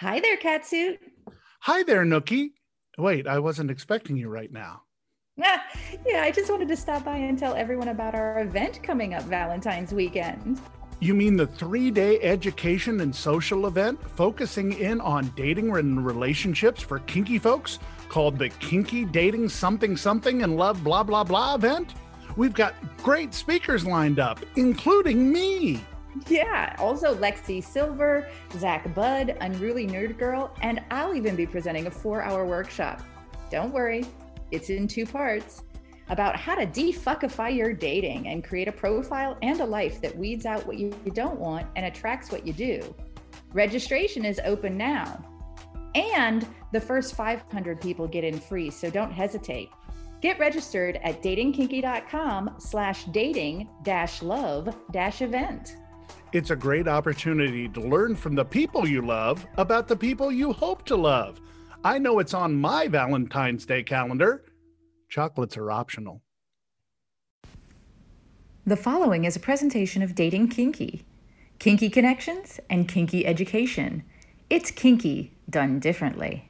Hi there, Catsuit. Hi there, Nookie. Wait, I wasn't expecting you right now. yeah, I just wanted to stop by and tell everyone about our event coming up Valentine's weekend. You mean the three day education and social event focusing in on dating and relationships for kinky folks called the Kinky Dating Something Something and Love Blah Blah Blah event? We've got great speakers lined up, including me. Yeah, also Lexi Silver, Zach Budd, Unruly Nerd Girl, and I'll even be presenting a four hour workshop. Don't worry, it's in two parts about how to defuckify your dating and create a profile and a life that weeds out what you don't want and attracts what you do. Registration is open now. And the first 500 people get in free, so don't hesitate. Get registered at datingkinky.com slash dating dash love dash event. It's a great opportunity to learn from the people you love about the people you hope to love. I know it's on my Valentine's Day calendar. Chocolates are optional. The following is a presentation of Dating Kinky, Kinky Connections, and Kinky Education. It's kinky done differently.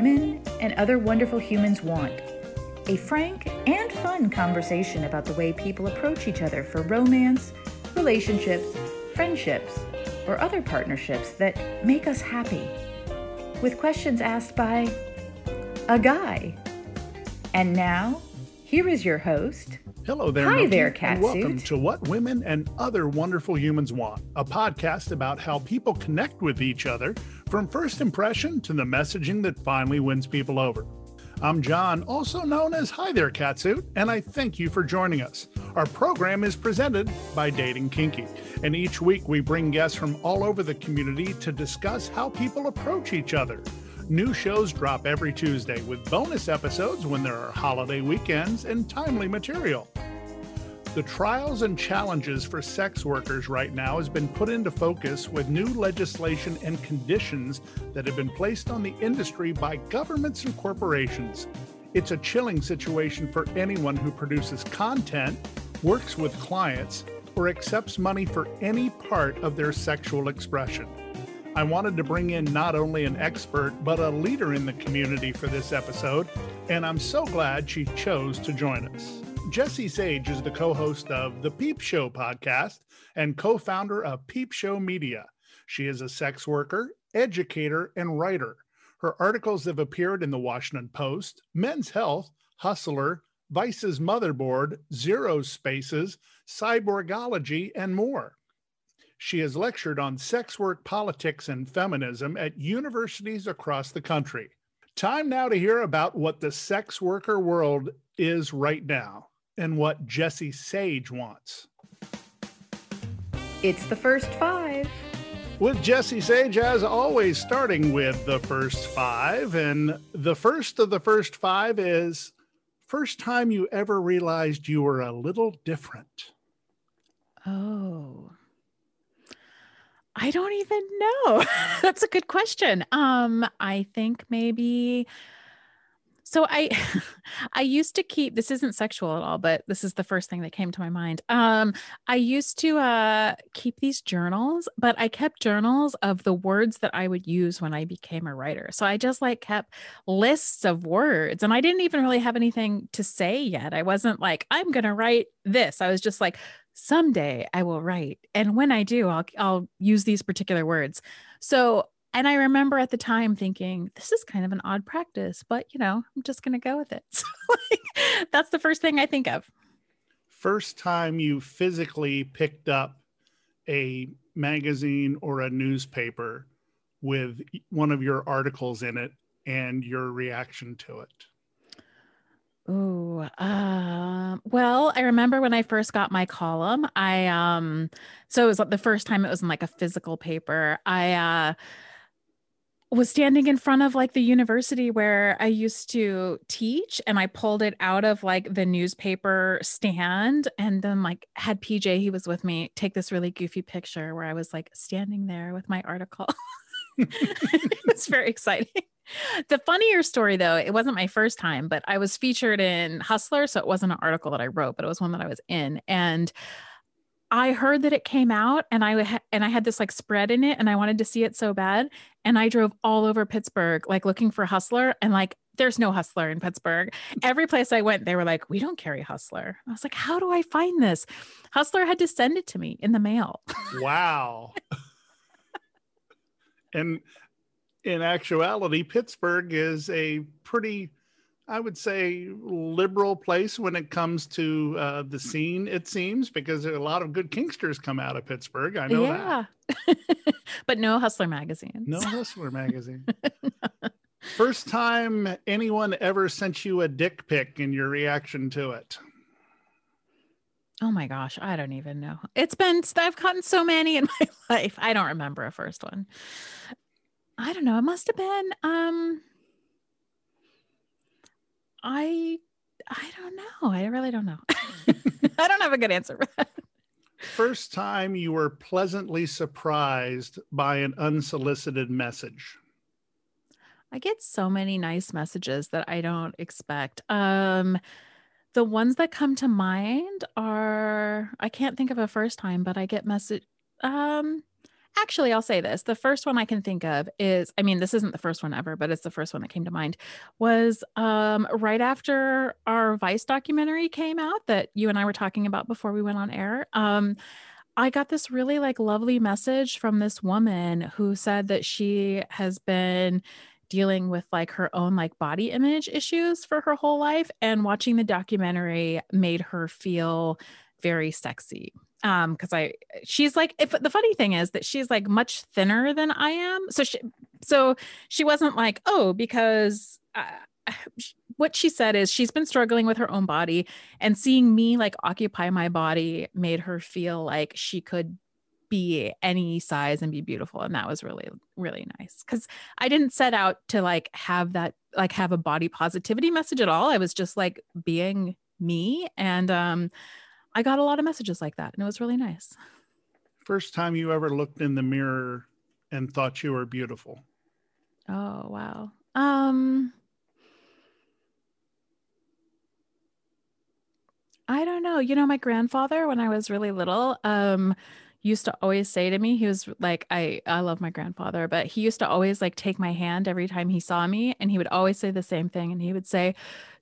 Women and other wonderful humans want a frank and fun conversation about the way people approach each other for romance, relationships, friendships, or other partnerships that make us happy. With questions asked by a guy. And now, here is your host. Hello there. Hi there, Catsuit. Welcome to What Women and Other Wonderful Humans Want, a podcast about how people connect with each other from first impression to the messaging that finally wins people over. I'm John, also known as Hi There Catsuit, and I thank you for joining us. Our program is presented by Dating Kinky, and each week we bring guests from all over the community to discuss how people approach each other. New shows drop every Tuesday with bonus episodes when there are holiday weekends and timely material. The trials and challenges for sex workers right now has been put into focus with new legislation and conditions that have been placed on the industry by governments and corporations. It's a chilling situation for anyone who produces content, works with clients, or accepts money for any part of their sexual expression. I wanted to bring in not only an expert, but a leader in the community for this episode, and I'm so glad she chose to join us. Jessie Sage is the co host of the Peep Show podcast and co founder of Peep Show Media. She is a sex worker, educator, and writer. Her articles have appeared in the Washington Post, Men's Health, Hustler, Vice's Motherboard, Zero Spaces, Cyborgology, and more. She has lectured on sex work, politics, and feminism at universities across the country. Time now to hear about what the sex worker world is right now and what Jessie Sage wants. It's the first five. With Jessie Sage, as always, starting with the first five. And the first of the first five is first time you ever realized you were a little different. Oh. I don't even know. That's a good question. Um, I think maybe so I I used to keep this isn't sexual at all, but this is the first thing that came to my mind. Um I used to uh keep these journals, but I kept journals of the words that I would use when I became a writer. So I just like kept lists of words and I didn't even really have anything to say yet. I wasn't like I'm going to write this. I was just like someday I will write and when I do I'll I'll use these particular words. So and I remember at the time thinking, this is kind of an odd practice, but you know, I'm just going to go with it. So, like, that's the first thing I think of. First time you physically picked up a magazine or a newspaper with one of your articles in it and your reaction to it. Oh, uh, well, I remember when I first got my column. I um, so it was like the first time it was in like a physical paper. I uh, was standing in front of like the university where I used to teach and I pulled it out of like the newspaper stand and then like had PJ he was with me take this really goofy picture where I was like standing there with my article. it was very exciting. The funnier story though, it wasn't my first time, but I was featured in Hustler so it wasn't an article that I wrote, but it was one that I was in and I heard that it came out and I and I had this like spread in it and I wanted to see it so bad and I drove all over Pittsburgh like looking for Hustler and like there's no Hustler in Pittsburgh. Every place I went they were like we don't carry Hustler. I was like how do I find this? Hustler had to send it to me in the mail. Wow. And in actuality Pittsburgh is a pretty I would say liberal place when it comes to uh, the scene. It seems because a lot of good kinksters come out of Pittsburgh. I know that. yeah. that. but no Hustler magazine. No Hustler magazine. First time anyone ever sent you a dick pic and your reaction to it. Oh my gosh, I don't even know. It's been I've gotten so many in my life. I don't remember a first one. I don't know. It must have been um I I don't know. I really don't know. I don't have a good answer for that. First time you were pleasantly surprised by an unsolicited message. I get so many nice messages that I don't expect. Um the ones that come to mind are I can't think of a first time, but I get message um actually i'll say this the first one i can think of is i mean this isn't the first one ever but it's the first one that came to mind was um, right after our vice documentary came out that you and i were talking about before we went on air um, i got this really like lovely message from this woman who said that she has been dealing with like her own like body image issues for her whole life and watching the documentary made her feel very sexy. Um because i she's like if the funny thing is that she's like much thinner than i am. So she so she wasn't like oh because uh, what she said is she's been struggling with her own body and seeing me like occupy my body made her feel like she could be any size and be beautiful and that was really really nice cuz I didn't set out to like have that like have a body positivity message at all I was just like being me and um I got a lot of messages like that and it was really nice. First time you ever looked in the mirror and thought you were beautiful. Oh, wow. Um I don't know. You know, my grandfather when I was really little, um used to always say to me he was like i i love my grandfather but he used to always like take my hand every time he saw me and he would always say the same thing and he would say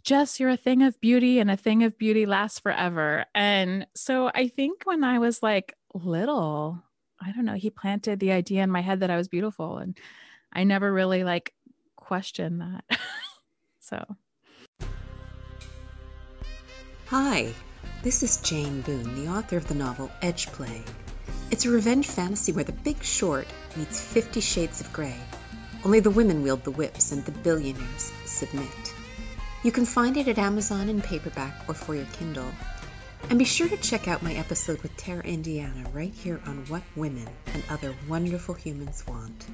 Jess, you're a thing of beauty and a thing of beauty lasts forever. And so I think when I was like little, I don't know, he planted the idea in my head that I was beautiful. And I never really like questioned that. so. Hi, this is Jane Boone, the author of the novel Edgeplay. It's a revenge fantasy where the big short meets Fifty Shades of Grey. Only the women wield the whips and the billionaires submit. You can find it at Amazon in paperback or for your Kindle. And be sure to check out my episode with Tara Indiana right here on What Women and Other Wonderful Humans Want.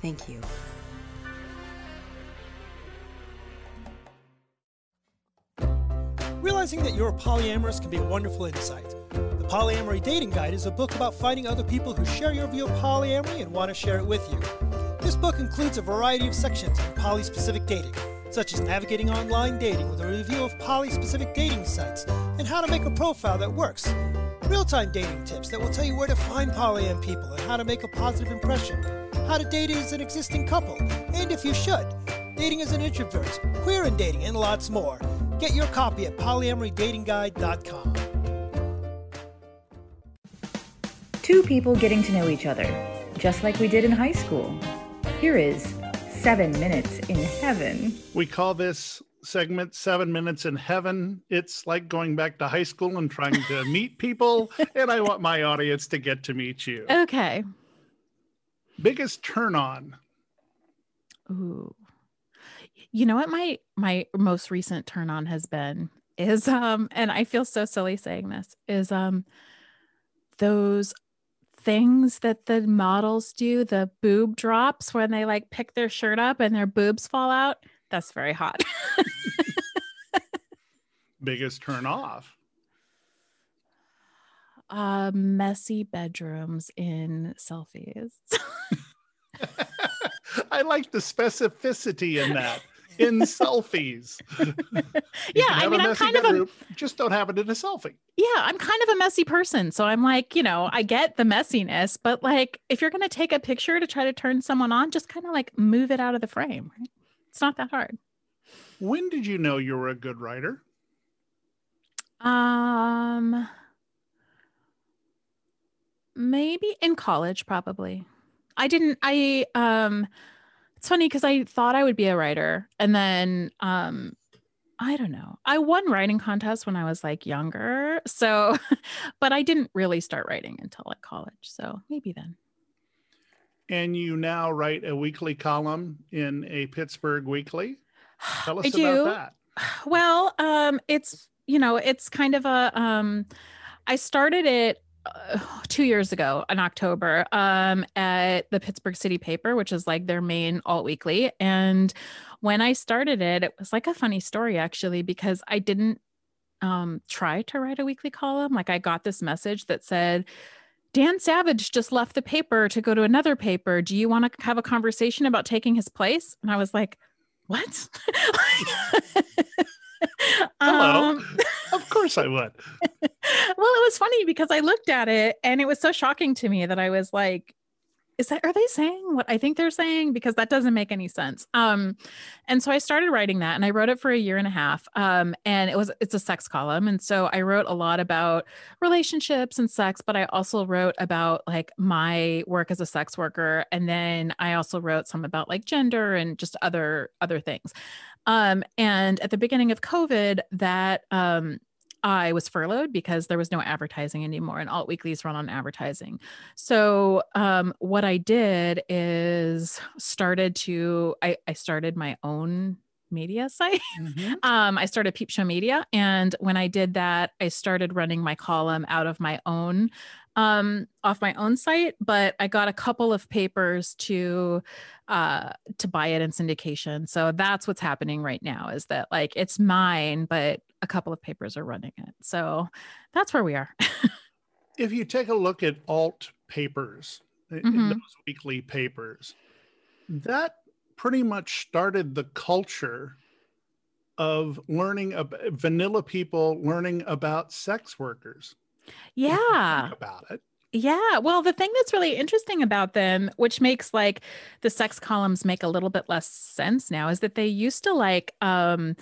Thank you. Realizing that you're polyamorous can be a wonderful insight. Polyamory Dating Guide is a book about finding other people who share your view of polyamory and want to share it with you. This book includes a variety of sections on poly specific dating such as navigating online dating with a review of poly specific dating sites and how to make a profile that works, real time dating tips that will tell you where to find polyam people and how to make a positive impression, how to date as an existing couple, and if you should, dating as an introvert, queer in dating, and lots more. Get your copy at polyamorydatingguide.com. Two people getting to know each other, just like we did in high school. Here is Seven Minutes in Heaven. We call this segment Seven Minutes in Heaven. It's like going back to high school and trying to meet people. And I want my audience to get to meet you. Okay. Biggest turn on. Ooh. You know what my my most recent turn on has been is um and I feel so silly saying this is um those things that the models do, the boob drops when they like pick their shirt up and their boobs fall out. That's very hot. Biggest turn off. Uh, messy bedrooms in selfies. I like the specificity in that. In selfies. Yeah, I mean, I'm kind of a just don't have it in a selfie. yeah, I'm kind of a messy person. So I'm like, you know, I get the messiness, but like if you're gonna take a picture to try to turn someone on, just kind of like move it out of the frame. Right? It's not that hard. When did you know you were a good writer? Um maybe in college probably. I didn't I um it's funny cuz I thought I would be a writer and then um I don't know. I won writing contests when I was like younger. So but I didn't really start writing until like college. So maybe then. And you now write a weekly column in a Pittsburgh Weekly. Tell us I about do. that. Well, um, it's you know, it's kind of a. Um, I started it uh, two years ago in October um, at the Pittsburgh City Paper, which is like their main alt weekly. And when I started it, it was like a funny story actually because I didn't um, try to write a weekly column. Like I got this message that said. Dan Savage just left the paper to go to another paper. Do you want to have a conversation about taking his place? And I was like, what? Hello. Um, Of course I would. well, it was funny because I looked at it and it was so shocking to me that I was like, is that are they saying what I think they're saying? Because that doesn't make any sense. Um, and so I started writing that and I wrote it for a year and a half. Um, and it was it's a sex column. And so I wrote a lot about relationships and sex, but I also wrote about like my work as a sex worker. And then I also wrote some about like gender and just other other things. Um, and at the beginning of COVID, that um I was furloughed because there was no advertising anymore, and alt weeklies run on advertising. So, um, what I did is started to I, I started my own media site. Mhm. Um, I started Peep Show Media, and when I did that, I started running my column out of my own um off my own site but i got a couple of papers to uh to buy it in syndication so that's what's happening right now is that like it's mine but a couple of papers are running it so that's where we are If you take a look at alt papers, uh, Mhm. those weekly papers, that pretty much started the culture of learning about vanilla people learning about sex workers. Yeah about it. Yeah. Well, the thing that's really interesting about them, which makes like the sex columns make a little bit less sense now, is that they used to like um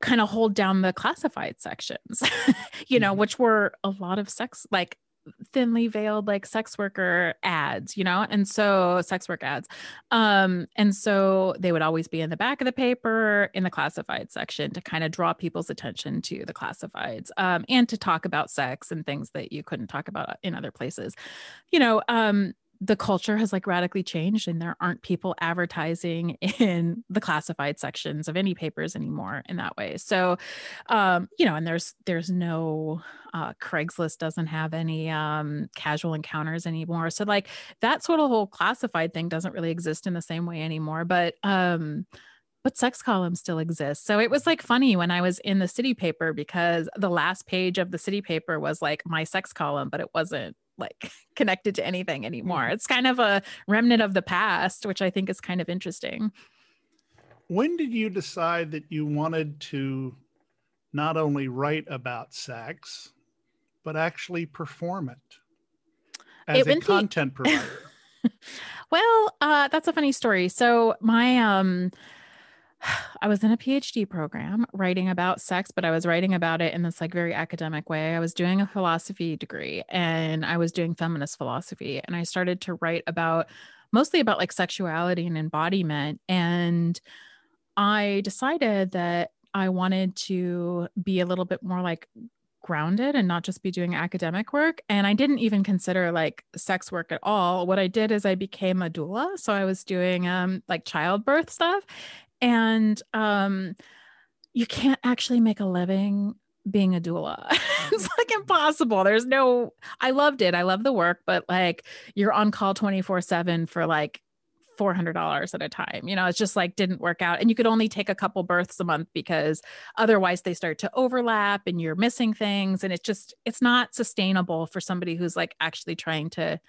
kind of hold down the classified sections, you know, Mhm. which were a lot of sex like thinly veiled like sex worker ads you know? And so sex work ads. Um and so they would always be in the back of the paper in the classified section to kind of draw people's attention to the classifieds um and to talk about sex and things that you couldn't talk about in other places. You know um the culture has like radically changed and there aren't people advertising in the classified sections of any papers anymore in that way so um you know and there's there's no uh craigslist doesn't have any um casual encounters anymore so like that sort of whole classified thing doesn't really exist in the same way anymore but um but sex columns still exist. So it was like funny when I was in the city paper because the last page of the city paper was like my sex column, but it wasn't like connected to anything anymore. It's kind of a remnant of the past, which I think is kind of interesting. When did you decide that you wanted to not only write about sex, but actually perform it as It a went the- content provider? Well, uh, that's a funny story. So my um I was in a PhD program writing about sex, but I was writing about it in this like very academic way. I was doing a philosophy degree and I was doing feminist philosophy and I started to write about mostly about like sexuality and embodiment and I decided that I wanted to be a little bit more like grounded and not just be doing academic work. And I didn't even consider like sex work at all. What I did is I became a doula. So I was doing um like childbirth stuff. And um you can't actually make a living being a doula. it's like impossible. There's no, I loved it. I love the work, but like you're on call 24 seven for like $400 at a time. You know, it's just like didn't work out. And you could only take a couple births a month because otherwise they start to overlap and you're missing things. And it's just, it's not sustainable for somebody who's like actually trying to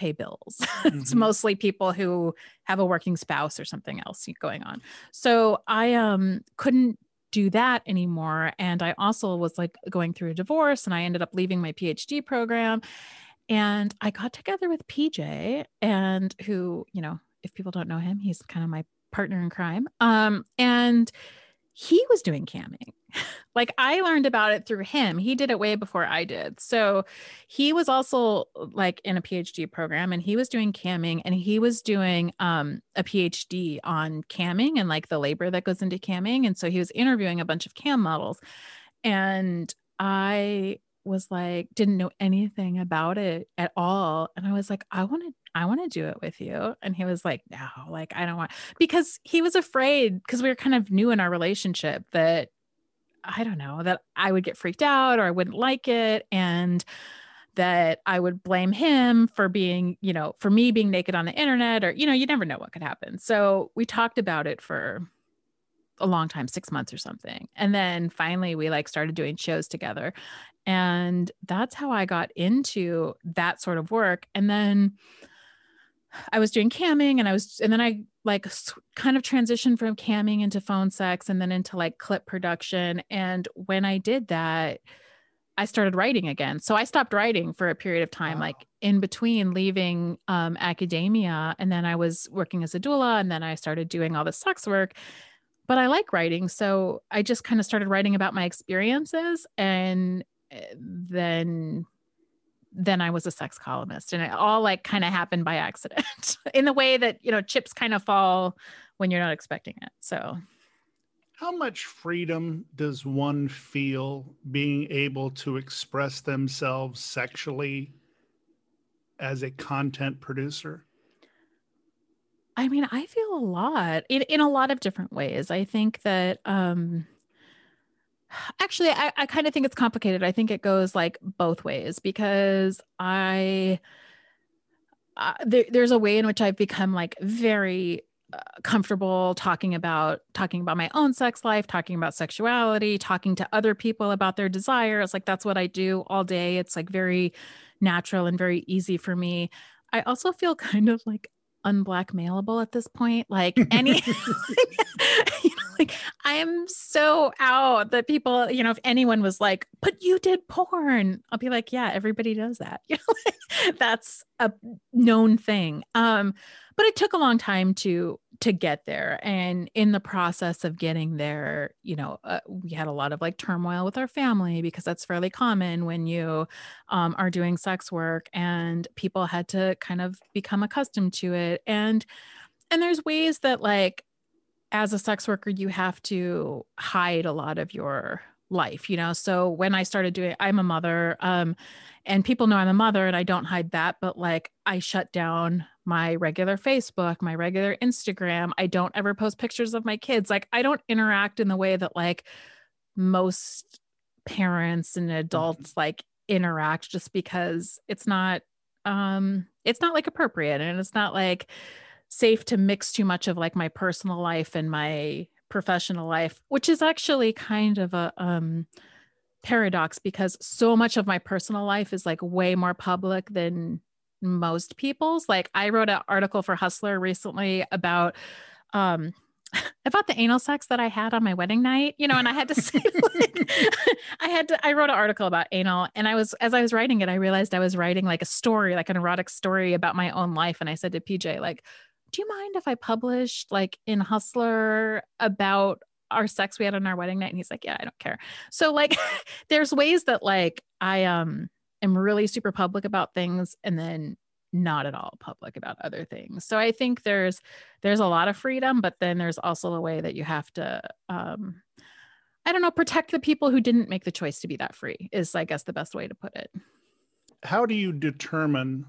pay bills. Mm-hmm. it's mostly people who have a working spouse or something else going on. So I um couldn't do that anymore and I also was like going through a divorce and I ended up leaving my PhD program and I got together with PJ and who, you know, if people don't know him, he's kind of my partner in crime. Um and he was doing camming. like I learned about it through him. He did it way before I did. So he was also like in a PhD program and he was doing camming and he was doing um, a PhD on camming and like the labor that goes into camming. And so he was interviewing a bunch of cam models. And I was like, didn't know anything about it at all. And I was like, I want to I want to do it with you. And he was like, no, like, I don't want, because he was afraid because we were kind of new in our relationship that I don't know, that I would get freaked out or I wouldn't like it. And that I would blame him for being, you know, for me being naked on the internet or, you know, you never know what could happen. So we talked about it for a long time, six months or something. And then finally we like started doing shows together. And that's how I got into that sort of work. And then I was doing camming and I was, and then I like kind of transitioned from camming into phone sex and then into like clip production. And when I did that, I started writing again. So I stopped writing for a period of time, wow. like in between leaving um, academia. And then I was working as a doula and then I started doing all the sex work. But I like writing. So I just kind of started writing about my experiences. And eh, then then I was a sex columnist. And it all like kind of happened by accident in the way that, you know, chips kind of fall when you're not expecting it. So how much freedom does one feel being able to express themselves sexually as a content producer? I mean, I feel a lot in, in a lot of different ways. I think that um Actually, I, I kind of think it's complicated. I think it goes like both ways because I, uh, there, there's a way in which I've become like very uh, comfortable talking about talking about my own sex life talking about sexuality talking to other people about their desires. Like that's what i do all day. It's like very natural and very easy for me. I also feel kind of like unblackmailable at this point. Like any like I am so out that people, you know, if anyone was like, "But you did porn," I'll be like, "Yeah, everybody does that." You know, that's a known thing. Um, but it took a long time to to get there, and in the process of getting there, you know, uh, we had a lot of like turmoil with our family because that's fairly common when you um, are doing sex work, and people had to kind of become accustomed to it, and and there's ways that like as a sex worker, you have to hide a lot of your life, you know. So when I started doing I'm a mother, um, and people know I'm a mother and I don't hide that, but like I shut down my regular Facebook, my regular Instagram. I don't ever post pictures of my kids. Like I don't interact in the way that like most parents and adults mm-hmm. like interact just because it's not um it's not like appropriate and it's not like safe to mix too much of like my personal life and my professional life, which is actually kind of a um, paradox because so much of my personal life is like way more public than most people's. Like I wrote an article for Hustler recently about um about the anal sex that I had on my wedding night, you know, and I had to say, like, I had to, I wrote an article about anal and I was, as I was writing it, I realized I was writing like a story, like an erotic story about my own life. And I said to PJ, like, do you mind if I published like in Hustler about our sex we had on our wedding night? And he's like, yeah, I don't care. So like there's ways that like I um am really super public about things and then not at all public about other things. So I think there's there's a lot of freedom, but then there's also a way that you have to um I don't know, protect the people who didn't make the choice to be that free is I guess the best way to put it. How do you determine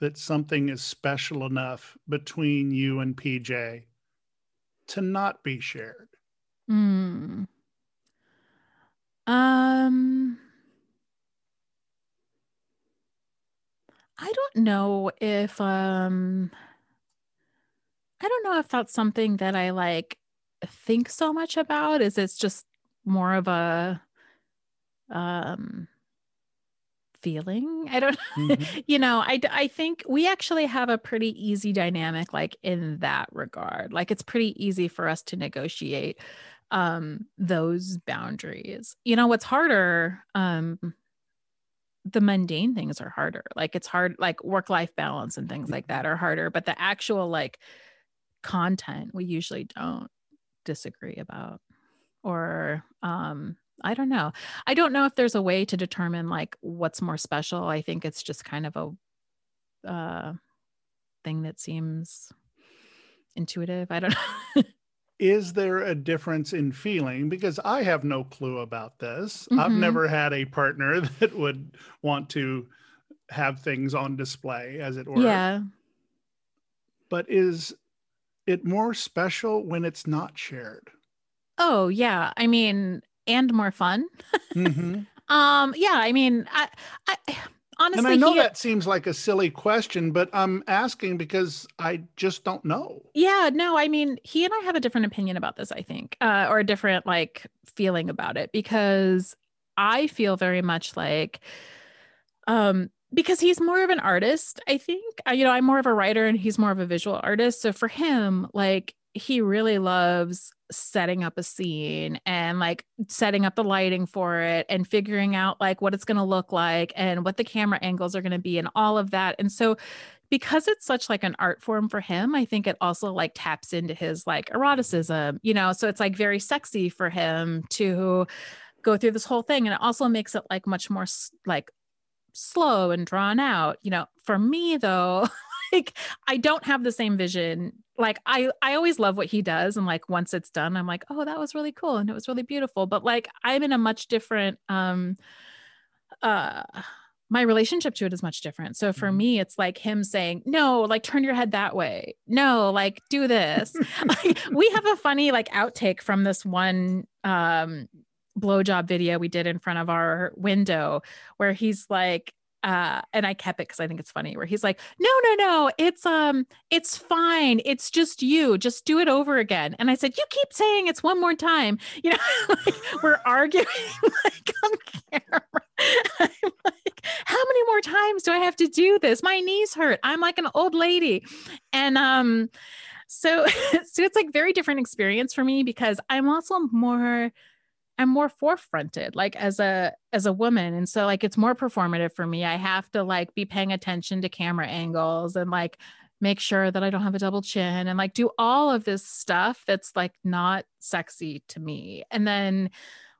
that something is special enough between you and PJ to not be shared? Mm. Um, I don't know if um I don't know if that's something that I like think so much about is it's just more of a um feeling i don't mm-hmm. you know i i think we actually have a pretty easy dynamic like in that regard. Like it's pretty easy for us to negotiate um those boundaries. You know what's harder um the mundane things are harder. Like it's hard like work life balance and things like that are harder but the actual like content we usually don't disagree about or um I don't know. I don't know if there's a way to determine like what's more special. I think it's just kind of a uh thing that seems intuitive. I don't know. Is there a difference in feeling? Because I have no clue about this. Mm-hmm. I've never had a partner that would want to have things on display, as it were. Yeah. But is it more special when it's not shared? Oh, yeah. I mean, and more fun. Mm-hmm. um, yeah, I mean, I, I honestly, and I know he, that seems like a silly question, but I'm asking because I just don't know. Yeah, no, I mean, he and I have a different opinion about this, I think, uh, or a different like feeling about it because I feel very much like, um, because he's more of an artist, I think. Uh, you know, I'm more of a writer and he's more of a visual artist. So for him, like, he really loves setting up a scene and like setting up the lighting for it and figuring out like what it's going to look like and what the camera angles are going to be and all of that. And so because it's such like an art form for him, I think it also like taps into his like eroticism, you know, so it's like very sexy for him to go through this whole thing and it also makes it like much more like slow and drawn out. You know, for me though, like I don't have the same vision. Like I I always love what he does and like once it's done I'm like, "Oh, that was really cool and it was really beautiful." But like I'm in a much different um uh my relationship to it is much different. So for mm-hmm. me, it's like him saying, no, like turn your head that way. No, like do this. like, we have a funny like outtake from this one um blowjob video we did in front of our window where he's like, uh and i kept it because i think it's funny where he's like no no no it's um it's fine it's just you just do it over again. And i said you keep saying it's one more time you know like we're arguing like on camera. I'm like how many more times do i have to do this? My knees hurt. I'm like an old lady. And um so so it's like very different experience for me because i'm also more I'm more forefronted like as a as a woman and so like it's more performative for me. I have to like be paying attention to camera angles and like make sure that I don't have a double chin and like do all of this stuff that's like not sexy to me. And then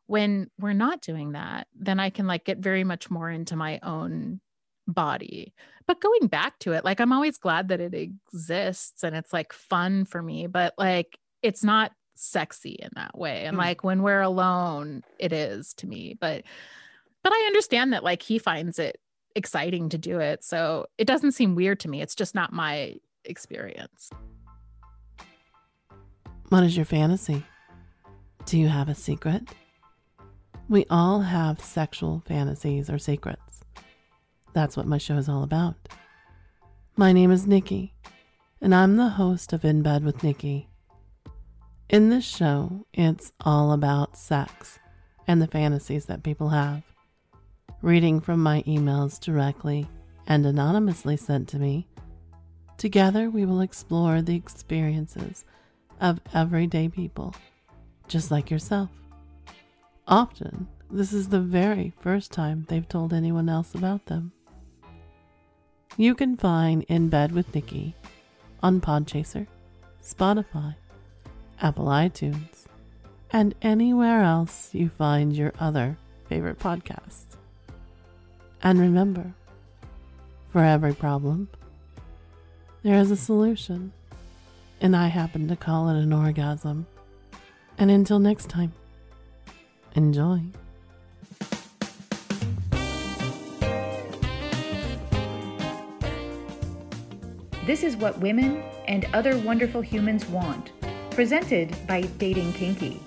when we're not doing that, then I can like get very much more into my own body. But going back to it, like I'm always glad that it exists and it's like fun for me, but like it's not sexy in that way. And mm. like when we're alone, it is to me. But but I understand that like he finds it exciting to do it. So it doesn't seem weird to me. It's just not my experience. What is your fantasy? Do you have a secret? We all have sexual fantasies or secrets. That's what my show is all about. My name is Nikki, and I'm the host of In Bed with Nikki, in this show, it's all about sex and the fantasies that people have. Reading from my emails directly and anonymously sent to me, together we will explore the experiences of everyday people, just like yourself. Often, this is the very first time they've told anyone else about them. You can find In Bed with Nikki on Podchaser, Spotify, Apple iTunes, and anywhere else you find your other favorite podcasts. And remember, for every problem, there is a solution, and I happen to call it an orgasm. And until next time, enjoy. This is what women and other wonderful humans want presented by Dating Kinky.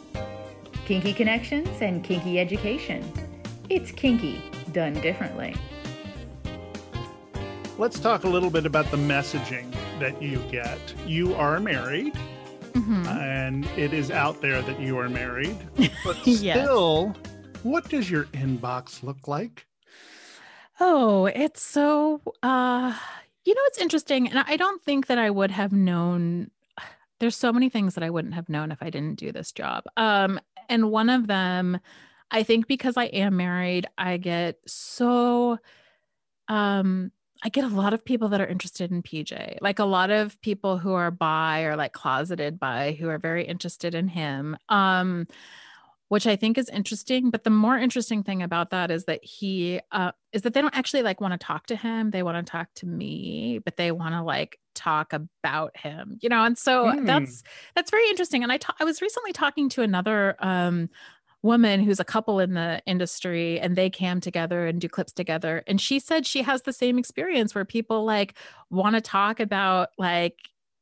kinky connections and kinky education. It's kinky done differently. Let's talk a little bit about the messaging that you get. You are married, Mhm. and it is out there that you are married, but Yes. still, what does your inbox look like? Oh, it's so uh you know it's interesting and I don't think that I would have known there's so many things that I wouldn't have known if I didn't do this job. Um and one of them I think because I am married, I get so um I get a lot of people that are interested in PJ. Like a lot of people who are bi or like closeted bi who are very interested in him. Um which I think is interesting. But the more interesting thing about that is that he uh, is that they don't actually like want to talk to him. They want to talk to me, but they want to like talk about him, you know. And so Hmm. that's that's very interesting. And I ta- I was recently talking to another um, woman who's a couple in the industry, and they cam together and do clips together. And she said she has the same experience where people like want to talk about like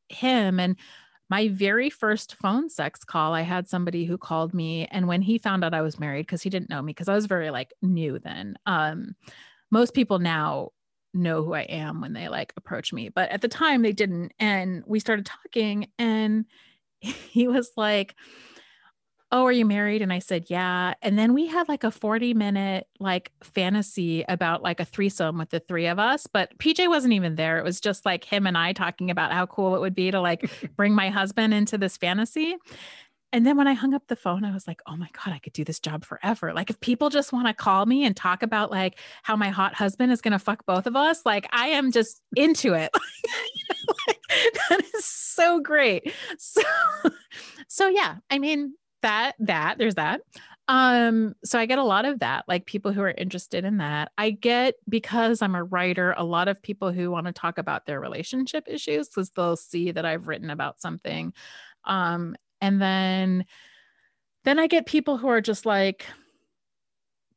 him and my very first phone sex call, I had somebody who called me, and when he found out I was married, because he didn't know me, because I was very like new then. Um, most people now know who I am when they like approach me, but at the time they didn't. And we started talking, and he was like, Oh, are you married? And I said, Yeah. And then we had like a 40 minute like fantasy about like a threesome with the three of us, but PJ wasn't even there. It was just like him and I talking about how cool it would be to like bring my husband into this fantasy. And then when I hung up the phone, I was like, oh my God, I could do this job forever. Like, if people just want to call me and talk about like how my hot husband is going to fuck both of us, like, I am just into it. Like, that is so great. So, so yeah, I mean, that, that, there's that. Um, so I get a lot of that, like people who are interested in that. I get because I'm a writer, a lot of people who want to talk about their relationship issues because they'll see that I've written about something. Um, and then then I get people who are just like,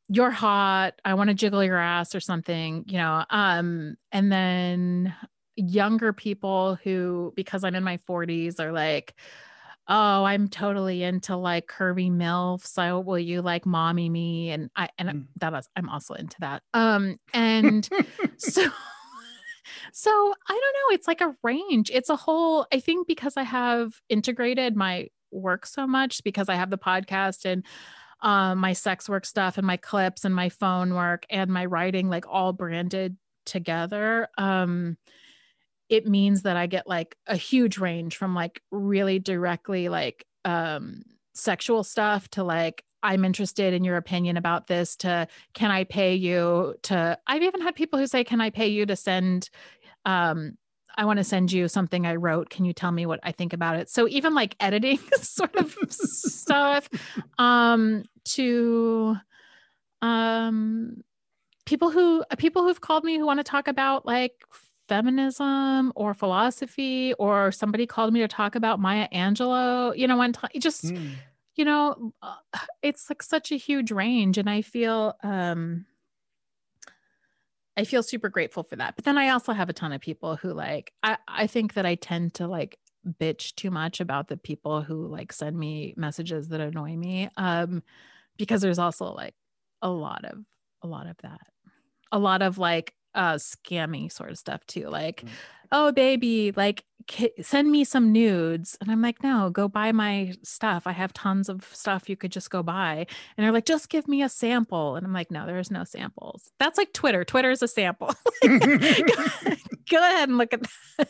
you're hot, I want to jiggle your ass or something, you know. Um, and then younger people who, because I'm in my 40s, are like, oh i'm totally into like curvy milf so will you like mommy me? And i and Mm. that is i'm also into that. Um and so so i don't know. It's like a range. It's a whole i think because i have integrated my work so much because i have the podcast and um, my sex work stuff and my clips and my phone work and my writing like all branded together um it means that I get like a huge range from like really directly like um sexual stuff to like I'm interested in your opinion about this to can I pay you to I've even had people who say can I pay you to send um I want to send you something I wrote. Can you tell me what I think about it? So even like editing sort of stuff um to um people who people who've called me who want to talk about like feminism or philosophy or somebody called me to talk about Maya Angelou, you know, one time just Mm. you know, uh, it's like such a huge range and I feel um I feel super grateful for that. But then I also have a ton of people who like I I think that I tend to like bitch too much about the people who like send me messages that annoy me um because there's also like a lot of a lot of that. A lot of like uh scammy sort of stuff too like Mm. oh baby like send me some nudes and i'm like no go buy my stuff. I have tons of stuff you could just go buy. And they're like just give me a sample. And i'm like no there's no samples. That's like twitter. Twitter is a sample. Go ahead and look at that.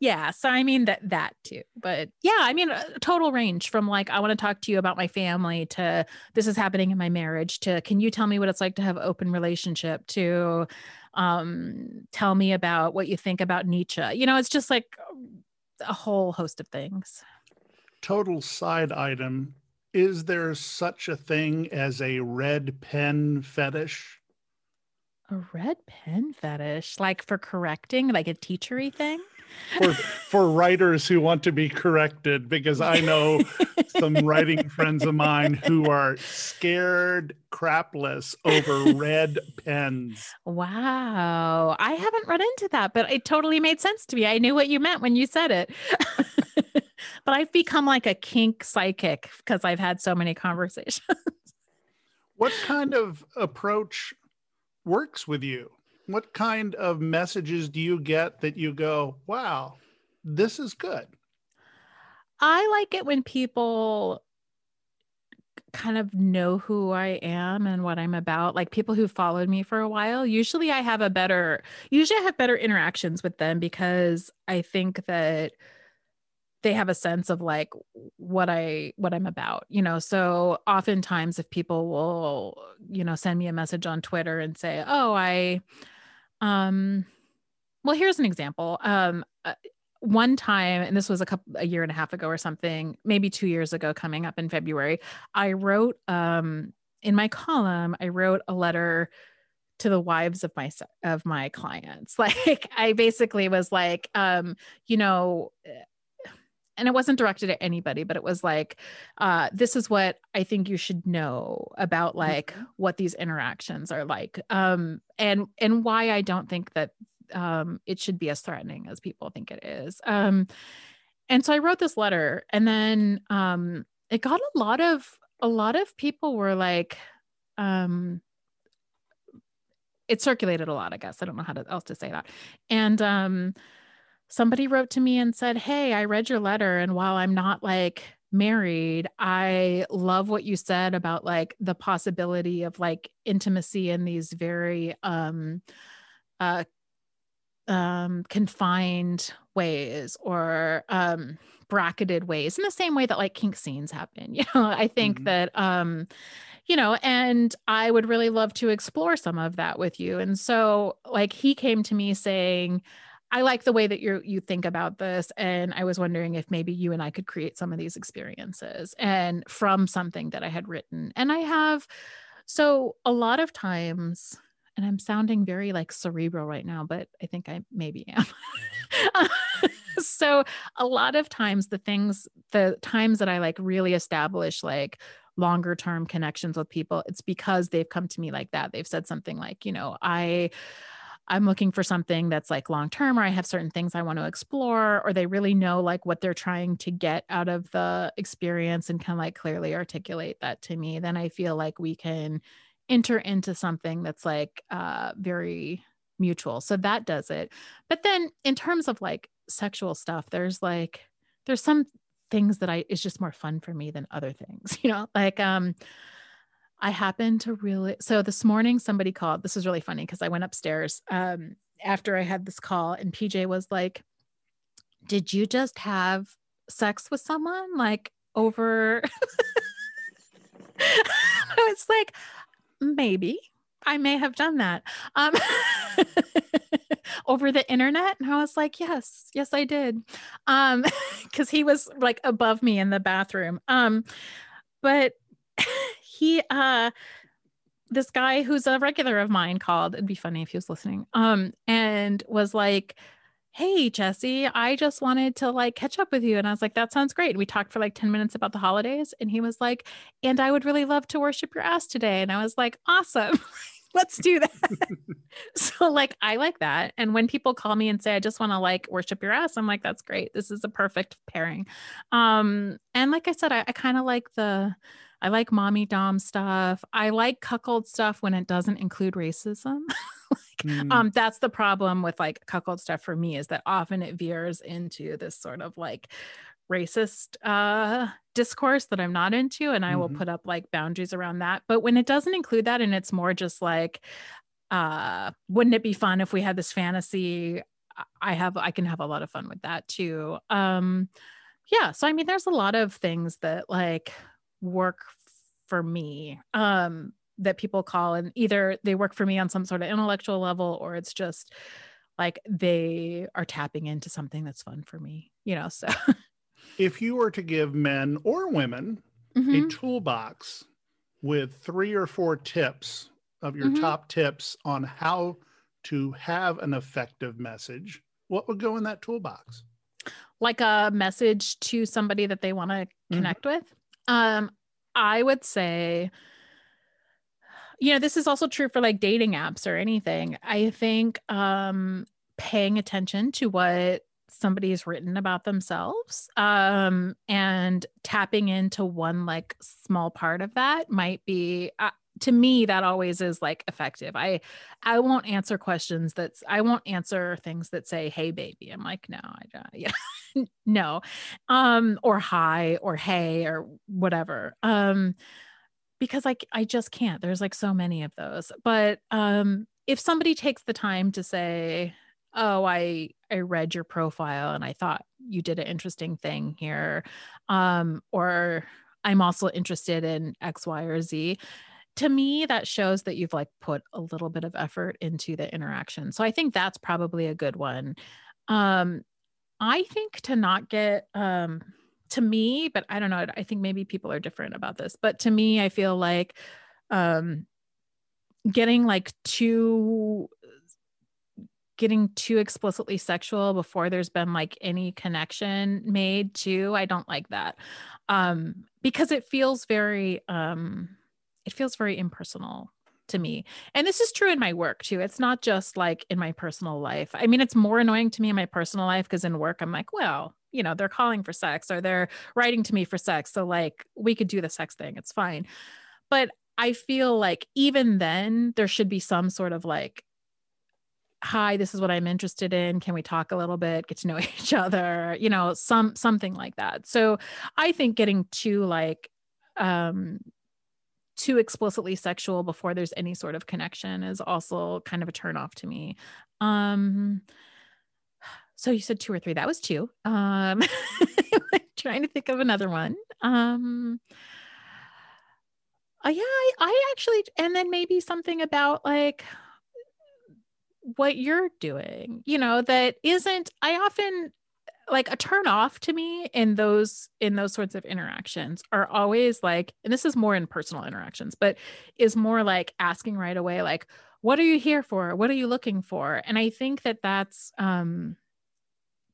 Yeah so i mean that that too. But yeah i mean a total range from like i want to talk to you about my family to this is happening in my marriage to can you tell me what it's like to have open relationship? to um tell me about what you think about nietzsche you know it's just like a whole host of things Total side item. Is there such a thing as a red pen fetish? a red pen fetish like for correcting like a teachery thing for for writers who want to be corrected because I know some writing friends of mine who are scared crapless over red pens. wow i haven't run into that but it totally made sense to me i knew what you meant when you said it but I've become like a kink psychic because I've had so many conversations. what kind of approach works with you? What kind of messages do you get that you go, wow, this is good? I like it when people kind of know who I am and what I'm about. Like people who followed me for a while, usually I have a better usually I have better interactions with them because I think that they have a sense of like what I what I'm about, you know. So oftentimes if people will, you know, send me a message on Twitter and say, "Oh, I um well, here's an example. Um uh, one time and this was a couple a year and a half ago or something maybe two years ago coming up in february i wrote um in my column i wrote a letter to the wives of my of my clients like i basically was like um you know and it wasn't directed at anybody but it was like uh this is what i think you should know about like mm-hmm. what these interactions are like um and and why i don't think that um, it should be as threatening as people think it is. Um, and so I wrote this letter, and then um, it got a lot of a lot of people were like, um, it circulated a lot. I guess I don't know how to, else to say that, and um, somebody wrote to me and said, "Hey, I read your letter, and while I'm not like." married i love what you said about like the possibility of like intimacy in these very um uh um, confined ways or um, bracketed ways in the same way that like kink scenes happen. You know, I think mm-hmm. that, um, you know, and I would really love to explore some of that with you. And so, like, he came to me saying, I like the way that you you think about this, and I was wondering if maybe you and I could create some of these experiences and from something that I had written. And I have, so a lot of times and I'm sounding very like cerebral right now, but I think I maybe am. so a lot of times the things, the times that I like really establish like longer term connections with people, it's because they've come to me like that. They've said something like, you know, I, I'm looking for something that's like long term, or I have certain things I want to explore, or they really know like what they're trying to get out of the experience and can like clearly articulate that to me, then I feel like we can enter into something that's like uh very mutual. So that does it. But then in terms of like sexual stuff there's like there's some things that i it's just more fun for me than other things you know? Like um i happen to really so this morning somebody called this is really funny because i went upstairs um after i had this call and pj was like did you just have sex with someone like over I was like, maybe I may have done that um, over the internet. And I was like, yes, yes, I did. Um, cause he was like above me in the bathroom. Um, but he, uh, this guy who's a regular of mine called, it'd be funny if he was listening, um, and was like, hey Jessie i just wanted to like catch up with you. And i was like that sounds great. We talked for like 10 minutes about the holidays and he was like and i would really love to worship your ass today. And i was like awesome. Let's do that. So like i like that. And when people call me and say i just want to like worship your ass i'm like that's great. This is a perfect pairing. Um and like i said i, I kind of like the I like mommy dom stuff. I like cuckold stuff when it doesn't include racism. like, mm. um, that's the problem with like cuckold stuff for me is that often it veers into this sort of like racist uh discourse that I'm not into and I mm-hmm. will put up like boundaries around that. But when it doesn't include that and it's more just like uh wouldn't it be fun if we had this fantasy I have I can have a lot of fun with that too. Um yeah, so I mean there's a lot of things that like work for me um that people call and either they work for me on some sort of intellectual level or it's just like they are tapping into something that's fun for me you know so if you were to give men or women mm-hmm. a toolbox with three or four tips of your mm-hmm. top tips on how to have an effective message what would go in that toolbox like a message to somebody that they want to mm-hmm. connect with um, I would say, you know, this is also true for like dating apps or anything. I think um, paying attention to what somebody's written about themselves um and tapping into one like small part of that might be to me that always is like effective. I i won't answer questions that's i won't answer things that say hey baby. I'm like no i don't yeah no um or hi or hey or whatever um because like I just can't. There's like so many of those but um if somebody takes the time to say oh i i read your profile and i thought you did an interesting thing here um or i'm also interested in x y or z to me that shows that you've like put a little bit of effort into the interaction. So i think that's probably a good one. Um i think to not get um to me but i don't know i think maybe people are different about this but to me i feel like um getting like too getting too explicitly sexual before there's been like any connection made too i don't like that. Um because it feels very um it feels very impersonal to me. And this is true in my work too. It's not just like in my personal life. I mean it's more annoying to me in my personal life because in work i'm like well you know they're calling for sex or they're writing to me for sex so like we could do the sex thing. It's fine. But i feel like even then there should be some sort of like hi this is what i'm interested in. Can we talk a little bit? Get to know each other you know some something like that. So i think getting too like um too explicitly sexual before there's any sort of connection is also kind of a turn off to me. Um so you said two or three that was two. Um trying to think of another one. Um uh, yeah I, I actually and then maybe something about like what you're doing you know that isn't i often like a turn off to me in those in those sorts of interactions are always like and this is more in personal interactions but is more like asking right away like what are you here for? What are you looking for? And i think that that's um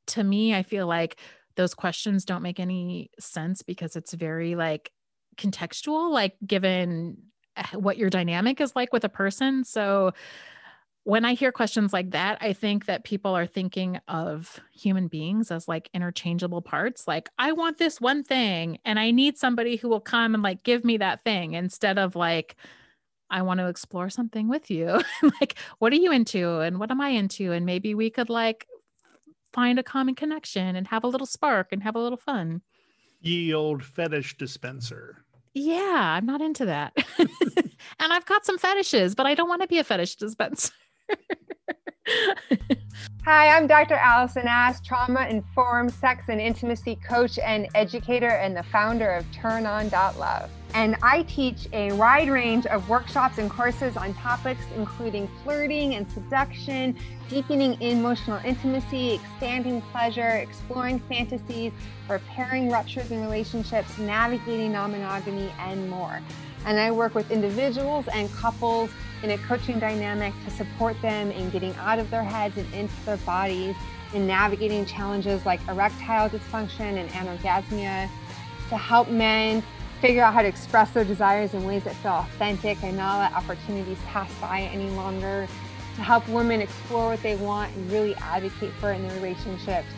to me i feel like those questions don't make any sense because it's very like contextual like given eh, what your dynamic is like with a person. So when I hear questions like that, I think that people are thinking of human beings as like interchangeable parts. Like, I want this one thing and I need somebody who will come and like give me that thing instead of like, I want to explore something with you. like, what are you into and what am I into? And maybe we could like find a common connection and have a little spark and have a little fun. Ye old fetish dispenser. Yeah, I'm not into that. and I've got some fetishes, but I don't want to be a fetish dispenser. Hi, I'm Dr. Allison Ash, trauma informed sex and intimacy coach and educator, and the founder of Turn On Love. And I teach a wide range of workshops and courses on topics including flirting and seduction, deepening emotional intimacy, expanding pleasure, exploring fantasies, repairing ruptures in relationships, navigating non monogamy, and more. And I work with individuals and couples in a coaching dynamic to support them in getting out of their heads and into their bodies, in navigating challenges like erectile dysfunction and anorgasmia, to help men figure out how to express their desires in ways that feel authentic and not let opportunities pass by any longer, to help women explore what they want and really advocate for it in their relationships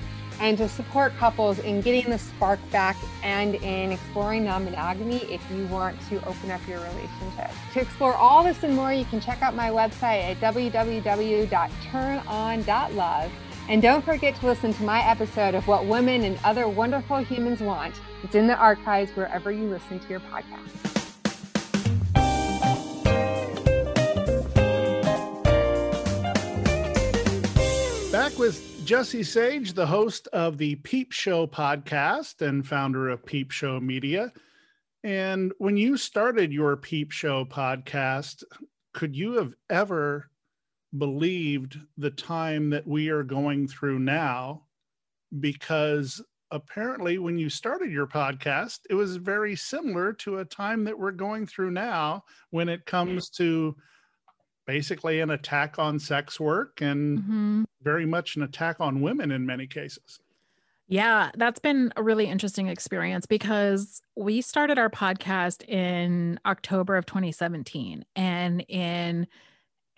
and to support couples in getting the spark back and in exploring non monogamy if you want to open up your relationship. To explore all this and more, you can check out my website at www.turnon.love. And don't forget to listen to my episode of What Women and Other Wonderful Humans Want. It's in the archives wherever you listen to your podcast. Back with Jessie Sage, the host of the Peep Show podcast and founder of Peep Show Media. And when you started your Peep Show podcast, could you have ever believed the time that we are going through now? Because apparently, when you started your podcast, it was very similar to a time that we're going through now when it comes to basically an attack on sex work and mm-hmm. very much an attack on women in many cases. Yeah, that's been a really interesting experience because we started our podcast in October of 2017 and in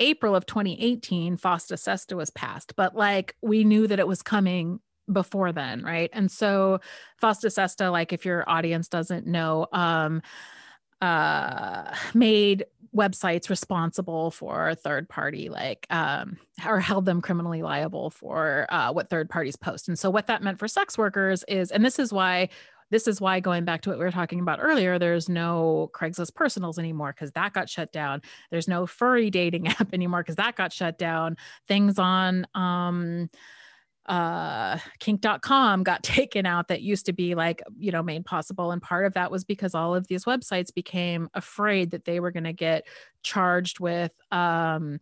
April of 2018 FOSTA SESTA was passed, but like we knew that it was coming before then, right? And so Fosta Sesta, like if your audience doesn't know, um, uh, made websites responsible for third party like um, or held them criminally liable for uh, what third parties post. And so what that meant for sex workers is and this is why this is why going back to what we were talking about earlier there's no craigslist personals anymore because that got shut down. There's no furry dating app anymore because that got shut down. Things on um uh kink.com got taken out that used to be like you know made possible and part of that was because all of these websites became afraid that they were going to get charged with um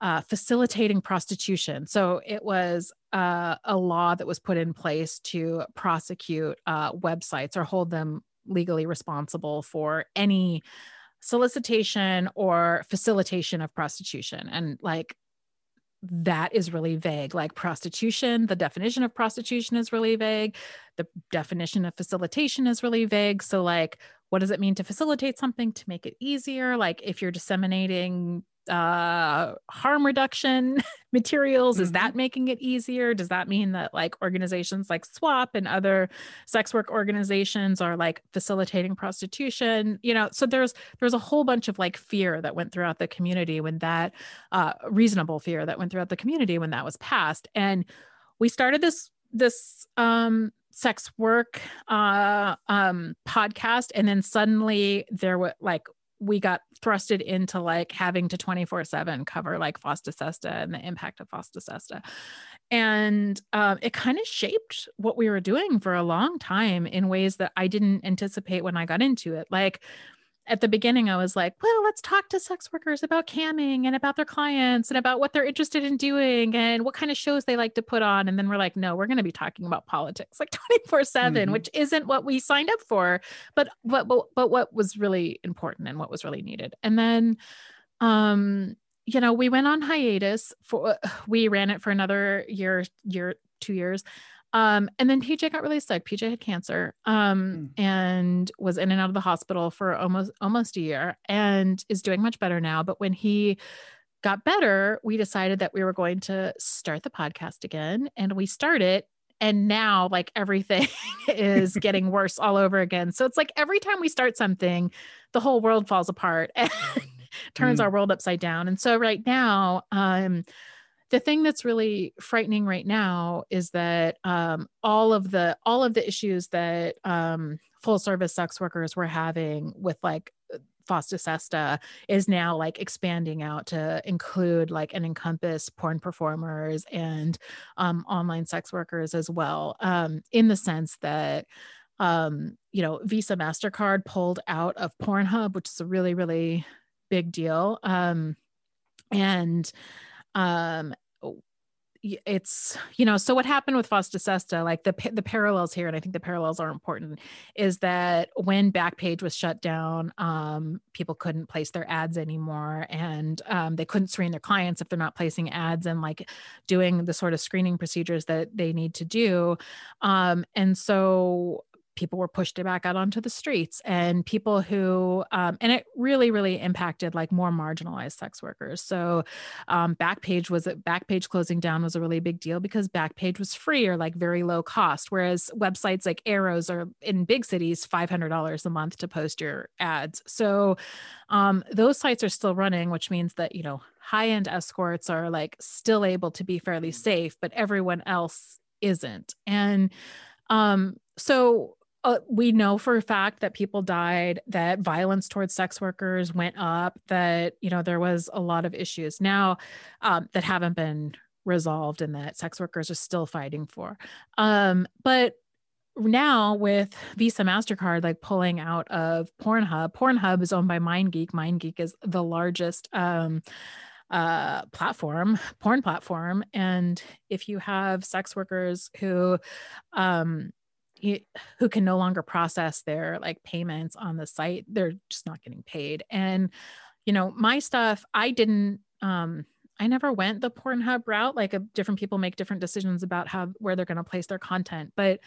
uh, facilitating prostitution. So it was uh, a law that was put in place to prosecute uh, websites or hold them legally responsible for any solicitation or facilitation of prostitution. And like that is really vague. Like prostitution, the definition of prostitution is really vague. The definition of facilitation is really vague. So, like, what does it mean to facilitate something to make it easier? Like, if you're disseminating uh harm reduction materials? Mm-hmm. is that making it easier? Does that mean that like organizations like SWOP and other sex work organizations are like facilitating prostitution? You know so there's there's a whole bunch of like fear that went throughout the community when that uh reasonable fear that went throughout the community when that was passed. And we started this this um sex work uh um podcast and then suddenly there were like we got thrusted into like having to 24 7 cover like Fosta Sesta and the impact of Fosta Sesta. And um, it kind of shaped what we were doing for a long time in ways that I didn't anticipate when I got into it. Like, at the beginning, I was like, well, let's talk to sex workers about camming and about their clients and about what they're interested in doing and what kind of shows they like to put on. And then we're like, no, we're going to be talking about politics like 24 7, mm-hmm. which isn't what we signed up for, but, but, but, but what was really important and what was really needed. And then, um, you know, we went on hiatus for, we ran it for another year, year, two years. Um, and then PJ got really sick. PJ had cancer um, mm. and was in and out of the hospital for almost almost a year and is doing much better now. But when he got better, we decided that we were going to start the podcast again. And we started and now like everything is getting worse all over again. So it's like every time we start something, the whole world falls apart and turns mm. our world upside down. And so right now, um, the thing that's really frightening right now is that um, all of the all of the issues that um, full service sex workers were having with like Fosta Sesta is now like expanding out to include like and encompass porn performers and um, online sex workers as well, um, in the sense that um, you know Visa Mastercard pulled out of Pornhub, which is a really really big deal, um, and um it's you know so what happened with Fosta Sesta like the the parallels here and I think the parallels are important is that when Backpage was shut down um, people couldn't place their ads anymore and um, they couldn't screen their clients if they're not placing ads and like doing the sort of screening procedures that they need to do. Um, and so people were pushed back out onto the streets and people who um, and it really really impacted like more marginalized sex workers. So um, backpage was a backpage closing down was a really big deal because backpage was free or like very low cost whereas websites like Eros are in big cities $500 a month to post your ads. So um, those sites are still running which means that you know high end escorts are like still able to be fairly safe but everyone else isn't. And um so uh, we know for a fact that people died that violence towards sex workers went up that you know there was a lot of issues now um, that haven't been resolved and that sex workers are still fighting for um, but now with visa mastercard like pulling out of pornhub pornhub is owned by mindgeek mindgeek is the largest um, uh, platform, porn platform. And if you have sex workers who um, who can no longer process their like payments on the site they're just not getting paid. And you know my stuff i didn't um i never went the pornhub route like a, different people make different decisions about how where they're going to place their content. But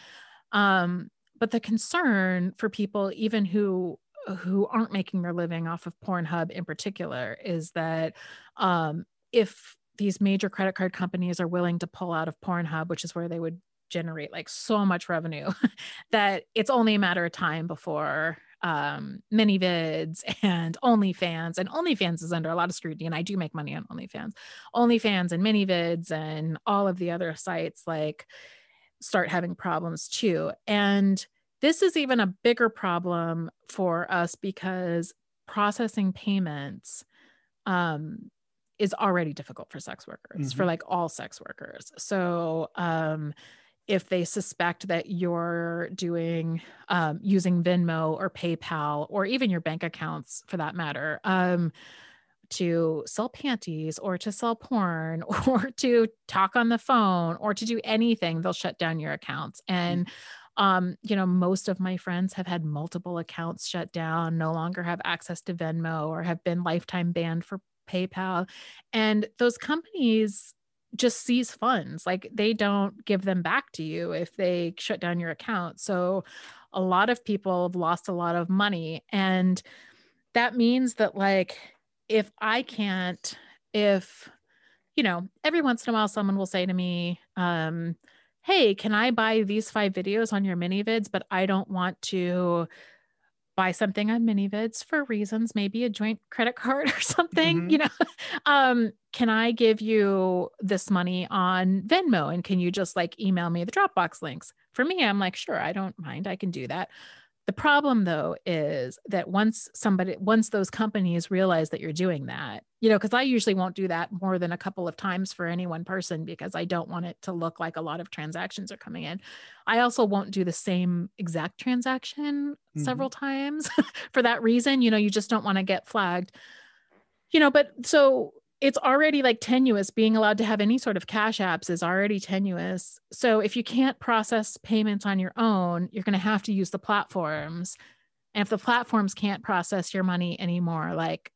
um but the concern for people even who who aren't making their living off of pornhub in particular is that um if these major credit card companies are willing to pull out of pornhub which is where they would generate like so much revenue that it's only a matter of time before um ManyVids and OnlyFans and OnlyFans is under a lot of scrutiny and I do make money on OnlyFans. OnlyFans and mini ManyVids and all of the other sites like start having problems too. And this is even a bigger problem for us because processing payments um is already difficult for sex workers Mhm. for like all sex workers. So um if they suspect that you're doing um, using Venmo or PayPal or even your bank accounts for that matter um, to sell panties or to sell porn or to talk on the phone or to do anything, they'll shut down your accounts. And um, you know, most of my friends have had multiple accounts shut down, no longer have access to Venmo or have been lifetime banned for PayPal. And those companies just seize funds. Like they don't give them back to you if they shut down your account. So a lot of people have lost a lot of money. And that means that, like, if I can't, if, you know, every once in a while someone will say to me, um, hey, can I buy these five videos on your ManyVids? But I don't want to buy something on ManyVids for reasons, maybe a joint credit card or something, Mhm. you know. Um, can I give you this money on Venmo and can you just like email me the Dropbox links? For me, I'm like, sure, I don't mind. I can do that. The problem though is that once somebody once those companies realize that you're doing that, you know, because I usually won't do that more than a couple of times for any one person because I don't want it to look like a lot of transactions are coming in. I also won't do the same exact transaction several mm-hmm. times for that reason. You know, you just don't want to get flagged. You know, but so it's already like tenuous. Being allowed to have any sort of cash apps is already tenuous. So if you can't process payments on your own you're going to have to use the platforms. And if the platforms can't process your money anymore like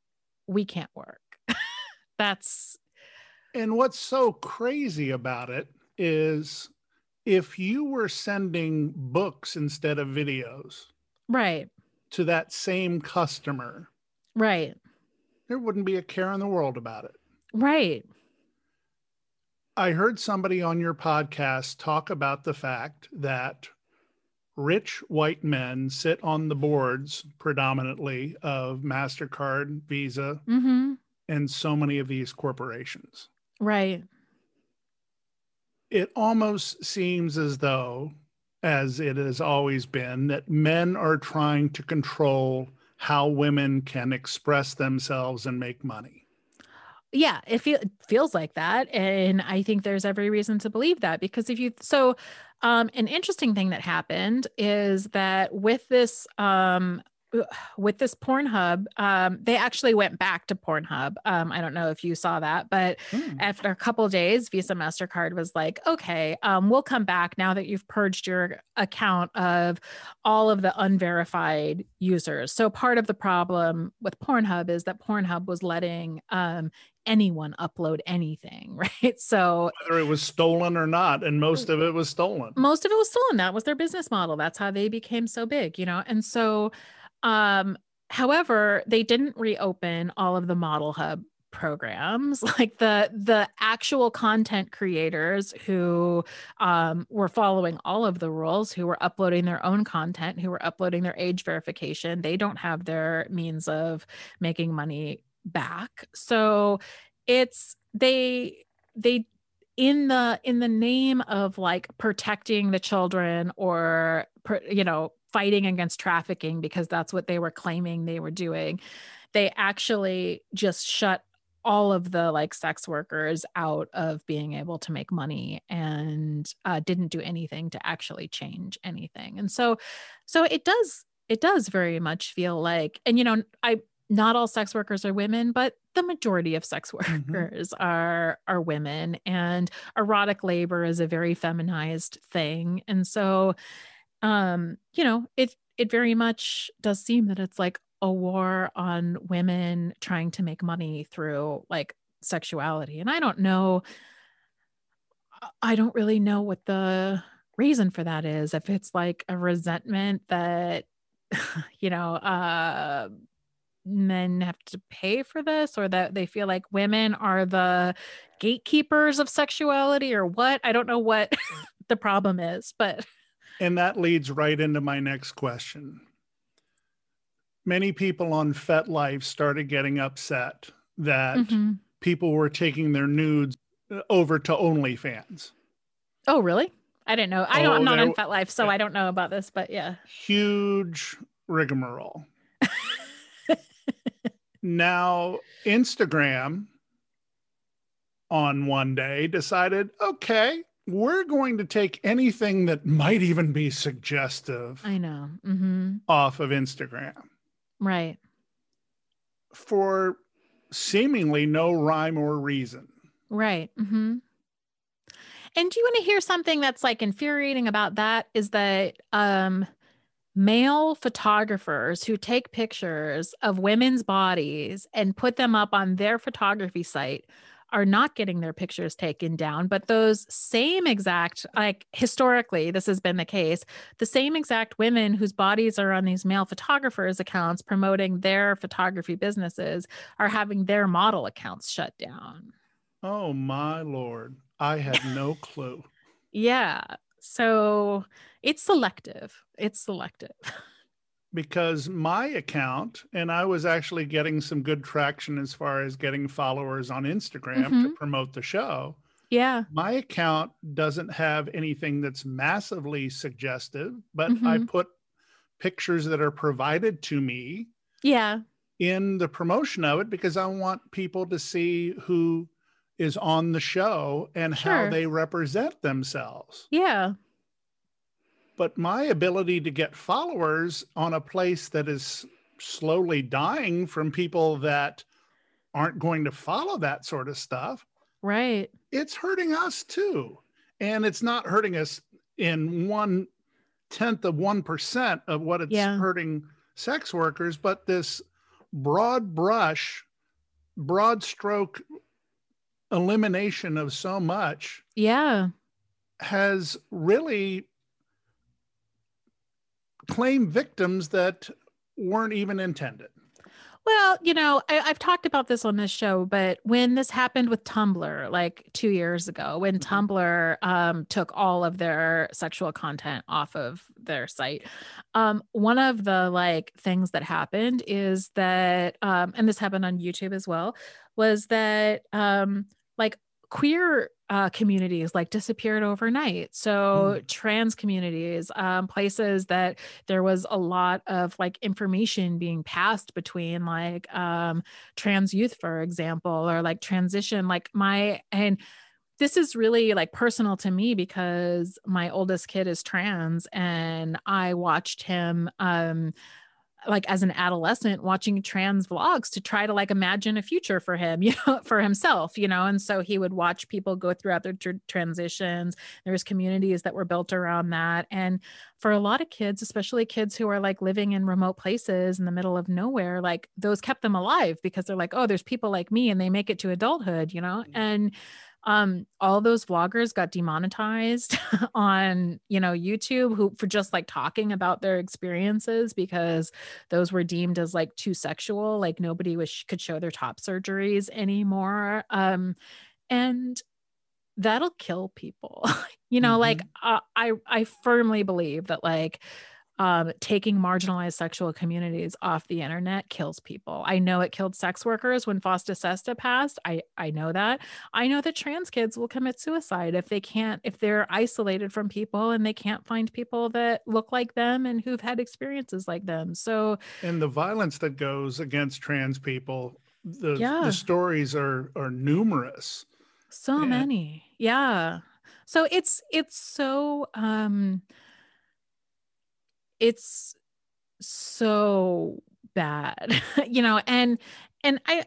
we can't work. That's And what's so crazy about it is if you were sending books instead of videos right. to that same customer, right. there wouldn't be a care in the world about it. Right I heard somebody on your podcast talk about the fact that rich white men sit on the boards predominantly of MasterCard, Visa, mm-hmm and so many of these corporations. right It almost seems as though, as it has always been, that men are trying to control how women can express themselves and make money. Yeah it, feel, it feels like that and i think there's every reason to believe that because if you so um an interesting thing that happened is that with this um with this Pornhub, um, they actually went back to Pornhub. Um, I don't know if you saw that, but after a couple of days, Visa Mastercard was like, "Okay, um, we'll come back now that you've purged your account of all of the unverified users." So part of the problem with Pornhub is that Pornhub was letting um, anyone upload anything, right? So Whether it was stolen or not, and most of it was stolen. most of it was stolen that was their business model that's how they became so big you know and so um however they didn't reopen all of the model hub programs. Like the the actual content creators who um, were following all of the rules who were uploading their own content who were uploading their age verification they don't have their means of making money back. So it's they they in the in the name of like protecting the children or you know fighting against trafficking because that's what they were claiming they were doing. They actually just shut all of the like sex workers out of being able to make money and uh, didn't do anything to actually change anything. And so so it does it does very much feel like and you know i not all sex workers are women but the majority of sex Mhm. workers are are women. And erotic labor is a very feminized thing. And so um you know it it very much does seem that it's like a war on women trying to make money through like sexuality and i don't know i don't really know what the reason for that is if it's like a resentment that you know uh men have to pay for this or that they feel like women are the gatekeepers of sexuality or what? I don't know what the problem is, but And that leads right into my next question. Many people on FetLife started getting upset that Mhm. people were taking their nudes uh, over to OnlyFans. oh really? I didn't know. I don't. Oh, I'm not on FetLife, so yeah. I don't know about this. But yeah. Huge rigmarole. now, Instagram on one day decided, okay, we're going to take anything that might even be suggestive I know. hmm off of Instagram Right. for seemingly no rhyme or reason. Right. hmm And do you want to hear something that's like infuriating about that? Is that um, male photographers who take pictures of women's bodies and put them up on their photography site are not getting their pictures taken down, but those same exact, like historically, this has been the case, the same exact women whose bodies are on these male photographers' accounts promoting their photography businesses are having their model accounts shut down. Oh my lord. I had no clue. Yeah. So it's selective. It's selective. because my account and I was actually getting some good traction as far as getting followers on Instagram to Mhm. promote the show. Yeah. My account doesn't have anything that's massively suggestive, but I Mhm. put pictures that are provided to me Yeah. in the promotion of it because I want people to see who is on the show and how they represent themselves. Yeah. But my ability to get followers on a place that is slowly dying from people that aren't going to follow that sort of stuff, Right. it's hurting us too. And it's not hurting us in one tenth of 1% of what it's Yeah. hurting sex workers, but this broad brush, broad stroke elimination of so much Yeah. has really claimed victims that weren't even intended. Well, you know, I, I've talked about this on this show, but when this happened with Tumblr, like two years ago, when Mhm. Tumblr um, took all of their sexual content off of their site, um, one of the like things that happened is that, um, and this happened on YouTube as well, was that um, like queer uh, communities like disappeared overnight. So trans communities, um, places that there was a lot of like information being passed between like um trans youth for example or like transition like my and this is really like personal to me because my oldest kid is trans and I watched him um like as an adolescent watching trans vlogs to try to like imagine a future for him you know for himself you know and so he would watch people go throughout their tr- transitions. There's communities that were built around that. And for a lot of kids especially kids who are like living in remote places in the middle of nowhere like those kept them alive because they're like oh there's people like me and they make it to adulthood you know? Mm-hmm. And um all those vloggers got demonetized on you know youtube who for just like talking about their experiences because those were deemed as like too sexual like nobody was could show their top surgeries anymore. Um and that'll kill people. You know like uh, i i firmly believe that like um, taking marginalized sexual communities off the internet kills people. I know it killed sex workers when Fosta Sesta passed. I I know that. I know that trans kids will commit suicide if they can't if they're isolated from people and they can't find people that look like them and who've had experiences like them. So And the violence that goes against trans people, the, Yeah. the stories are, are numerous. so Yeah. many. Yeah. So it's it's so um it's so bad you know and and i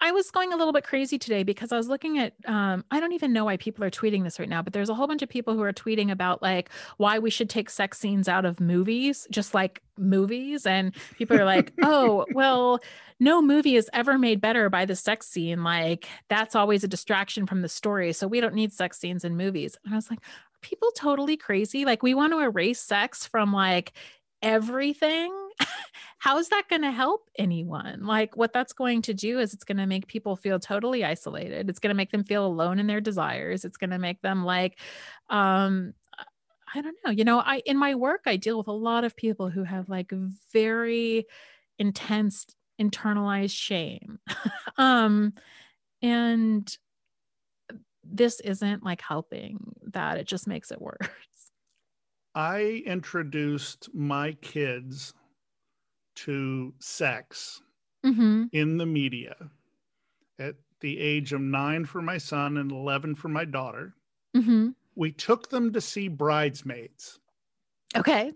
i was going a little bit crazy today because i was looking at um i don't even know why people are tweeting this right now but there's a whole bunch of people who are tweeting about like why we should take sex scenes out of movies just like movies and people are like oh well no movie is ever made better by the sex scene like that's always a distraction from the story so we don't need sex scenes in movies. And i was like people totally crazy like we want to erase sex from like everything how is that going to help anyone like what that's going to do is it's going to make people feel totally isolated it's going to make them feel alone in their desires it's going to make them like um I don't know. You know, I in my work I deal with a lot of people who have like very intense internalized shame. um and this isn't like helping that. It just makes it worse. I introduced my kids to sex Mm-hmm. in the media at the age of nine for my son and 11 for my daughter. Mm-hmm. We took them to see Bridesmaids. Okay.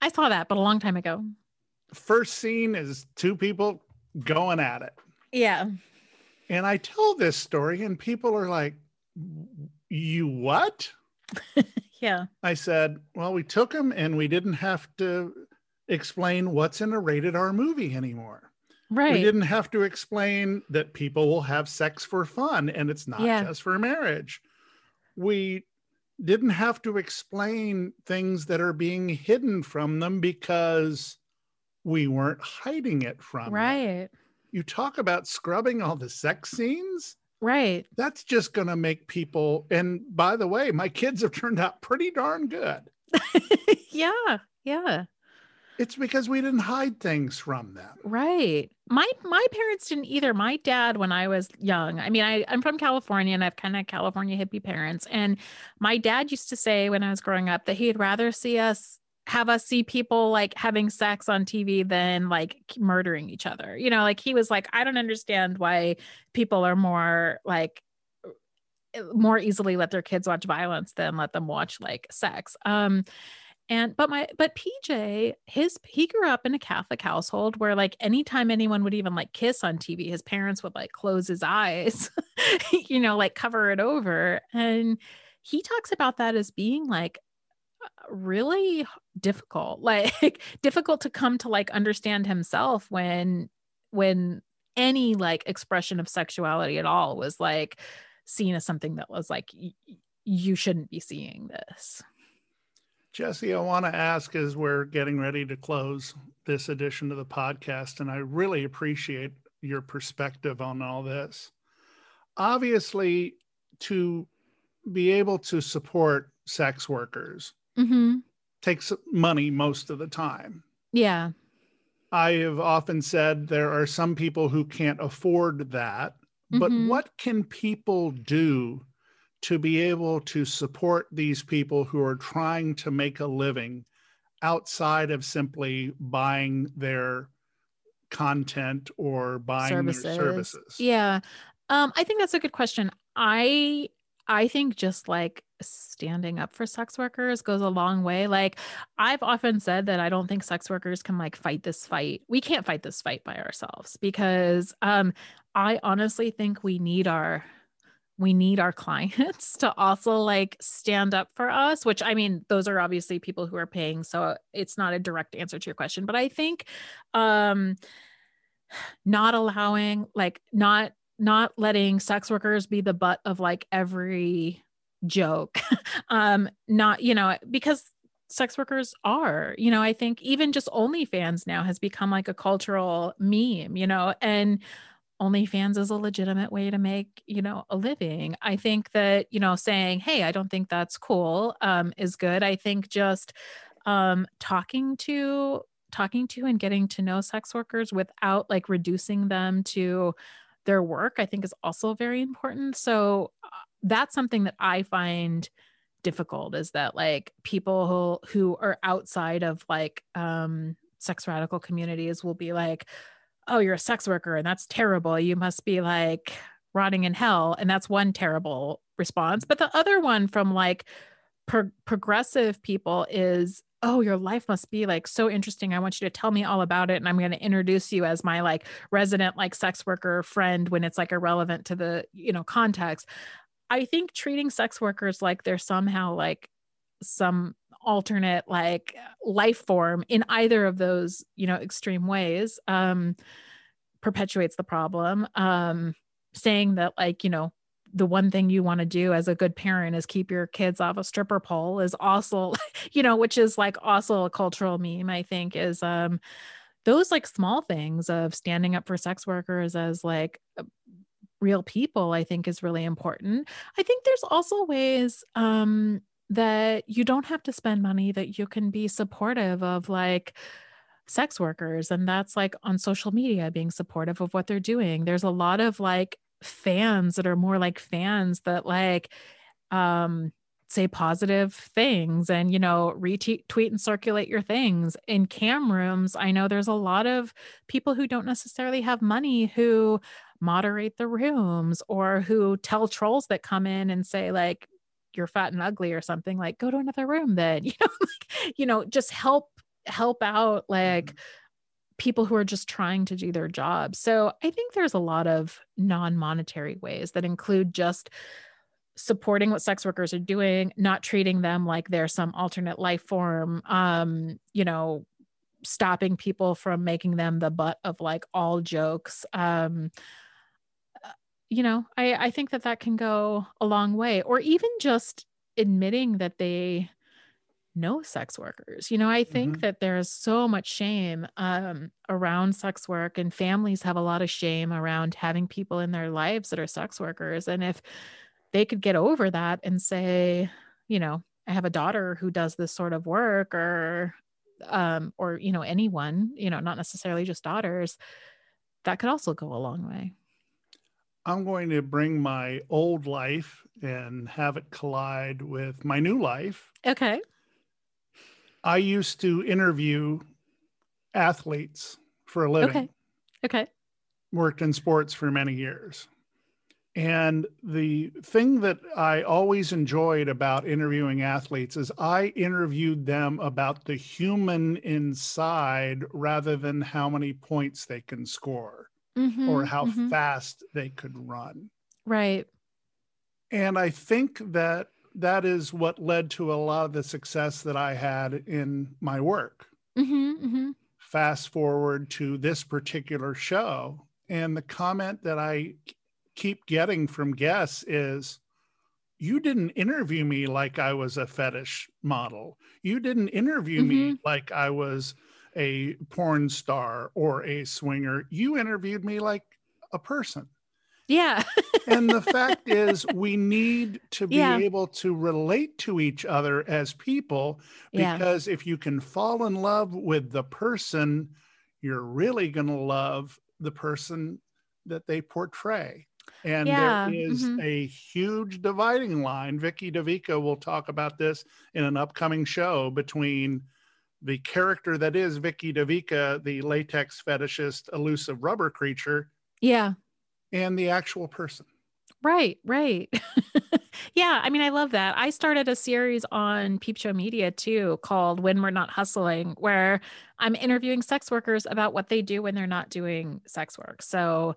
I saw that, but a long time ago. First scene is two people going at it. Yeah. And I tell this story, and people are like, You what? Yeah. I said, Well, we took them and we didn't have to explain what's in a rated R movie anymore. Right. We didn't have to explain that people will have sex for fun and it's not Yeah. just for marriage. We didn't have to explain things that are being hidden from them because we weren't hiding it from them. right. You talk about scrubbing all the sex scenes. Right. That's just going to make people. And by the way, my kids have turned out pretty darn good. yeah. Yeah. It's because we didn't hide things from them. Right. My my parents didn't either. My dad, when I was young, I mean, I, I'm from California and I've kind of California hippie parents. And my dad used to say when I was growing up that he'd rather see us have us see people like having sex on TV than like murdering each other. You know, like he was like, I don't understand why people are more like more easily let their kids watch violence than let them watch like sex. Um and but my but PJ his he grew up in a Catholic household where like anytime anyone would even like kiss on TV his parents would like close his eyes you know like cover it over and he talks about that as being like really difficult like difficult to come to like understand himself when when any like expression of sexuality at all was like seen as something that was like you shouldn't be seeing this Jessie, I want to ask as we're getting ready to close this edition of the podcast, and I really appreciate your perspective on all this. Obviously, to be able to support sex workers mm-hmm. takes money most of the time. yeah I have often said there are some people who can't afford that, but Mhm. what can people do to be able to support these people who are trying to make a living outside of simply buying their content or buying their services? Yeah. Um, I think that's a good question. I I think just like standing up for sex workers goes a long way. Like I've often said that I don't think sex workers can like fight this fight. We can't fight this fight by ourselves because um I honestly think we need our we need our clients to also like stand up for us which i mean those are obviously people who are paying so it's not a direct answer to your question but i think um not allowing like not not letting sex workers be the butt of like every joke um not you know because sex workers are you know i think even just onlyfans now has become like a cultural meme you know and OnlyFans is a legitimate way to make, you know, a living. I think that, you know, saying, hey, I don't think that's cool um, is good. I think just um, talking to talking to and getting to know sex workers without like reducing them to their work, I think is also very important. So uh, that's something that I find difficult is that like people who who are outside of like um sex radical communities will be like oh, you're a sex worker and that's terrible. You must be like rotting in hell. And that's one terrible response. But the other one from like pro- progressive people is, oh, your life must be like so interesting. I want you to tell me all about it. And I'm going to introduce you as my like resident like sex worker friend when it's like irrelevant to the, you know, context. I think treating sex workers like they're somehow like some alternate like life form in either of those you know extreme ways um perpetuates the problem um saying that like you know the one thing you want to do as a good parent is keep your kids off a stripper pole is also you know which is like also a cultural meme i think is um those like small things of standing up for sex workers as like real people i think is really important i think there's also ways um that you don't have to spend money, that you can be supportive of like sex workers. And that's like on social media, being supportive of what they're doing. There's a lot of like fans that are more like fans that like, um, say positive things and you know retweet and circulate your things in cam rooms i know there's a lot of people who don't necessarily have money who moderate the rooms or who tell trolls that come in and say like you're fat and ugly or something like go to another room then you know like, you know just help help out like mm-hmm. People who are just trying to do their job. So i think there's a lot of non-monetary ways that include just supporting what sex workers are doing not treating them like they're some alternate life form um you know stopping people from making them the butt of like all jokes. Um you know i i think that that can go a long way. Or even just admitting that they know sex workers you know i think mm-hmm. that there's so much shame um, around sex work and families have a lot of shame around having people in their lives that are sex workers and if they could get over that and say you know i have a daughter who does this sort of work or um or you know anyone you know not necessarily just daughters that could also go a long way I'm going to bring my old life and have it collide with my new life. Okay. I used to interview athletes for a living. Okay. Okay. Worked in sports for many years. And the thing that I always enjoyed about interviewing athletes is I interviewed them about the human inside rather than how many points they can score mm-hmm, or how mm-hmm. fast they could run. Right. And I think that that is what led to a lot of the success that I had in my work. Mm-hmm, mm-hmm. Fast forward to this particular show, and the comment that I keep getting from guests is, you didn't interview me like I was a fetish model. You didn't interview mm-hmm. me like I was a porn star or a swinger. You interviewed me like a person. Yeah. and the fact is, we need to be yeah. able to relate to each other as people because yeah. if you can fall in love with the person, you're really going to love the person that they portray. And yeah. there is mm-hmm. a huge dividing line. Vicky DeVica will talk about this in an upcoming show between the character that is Vicky DeVica, the latex fetishist, elusive rubber creature. Yeah. And the actual person. Right, right. yeah, I mean, I love that. I started a series on Peep Show Media too called When We're Not Hustling, where I'm interviewing sex workers about what they do when they're not doing sex work. So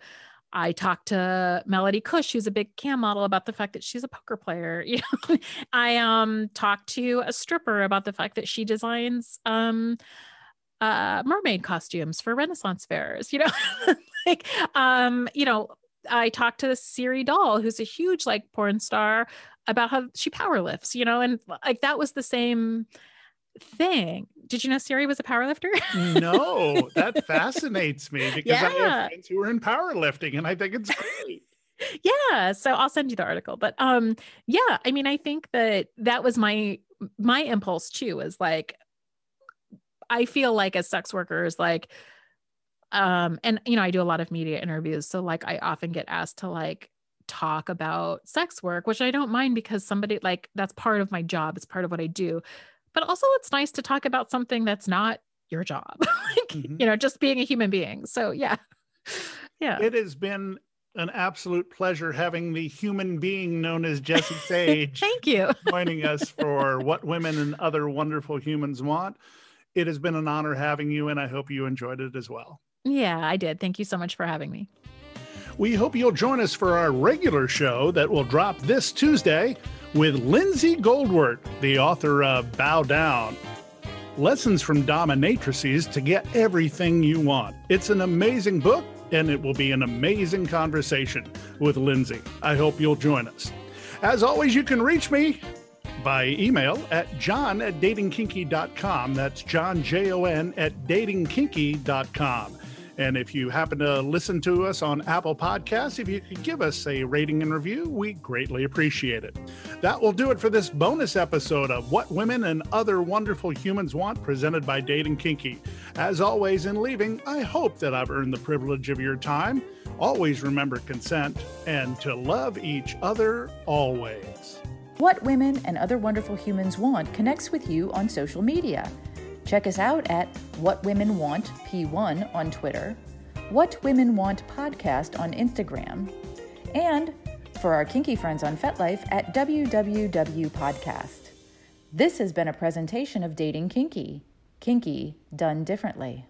I talked to Melody Kush, who's a big cam model, about the fact that she's a poker player. You know, I um talked to a stripper about the fact that she designs um uh mermaid costumes for Renaissance fairs. You know, like um you know I talked to Siri Dahl, who's a huge like porn star, about how she power lifts. You know, and like that was the same thing. Did you know Siri was a powerlifter? no, that fascinates me because yeah. I have friends who are in powerlifting and I think it's great. yeah, so I'll send you the article. But um yeah, I mean I think that that was my my impulse too is like I feel like as sex workers like um and you know I do a lot of media interviews so like I often get asked to like talk about sex work which I don't mind because somebody like that's part of my job it's part of what I do but also it's nice to talk about something that's not your job like mm-hmm. you know just being a human being so yeah yeah it has been an absolute pleasure having the human being known as Jessie Sage. Thank you. joining us for What Women and Other Wonderful Humans Want. It has been an honor having you, and I hope you enjoyed it as well. Yeah, I did. Thank you so much for having me. We hope you'll join us for our regular show that will drop this Tuesday with Lindsay Goldwert, the author of Bow Down. Lessons from Dominatrices to get everything you want. It's an amazing book, and it will be an amazing conversation with Lindsay. I hope you'll join us. As always, you can reach me by email at john at datingkinky.com. That's John, J O N, at datingkinky.com. And if you happen to listen to us on Apple Podcasts, if you could give us a rating and review, we greatly appreciate it. That will do it for this bonus episode of What Women and Other Wonderful Humans Want, presented by Dating Kinky. As always, in leaving, I hope that I've earned the privilege of your time. Always remember consent and to love each other always. What Women and Other Wonderful Humans Want connects with you on social media. Check us out at What Women Want P1 on Twitter, What Women Want Podcast on Instagram, and for our kinky friends on FetLife at WWW Podcast. This has been a presentation of Dating Kinky. Kinky done differently.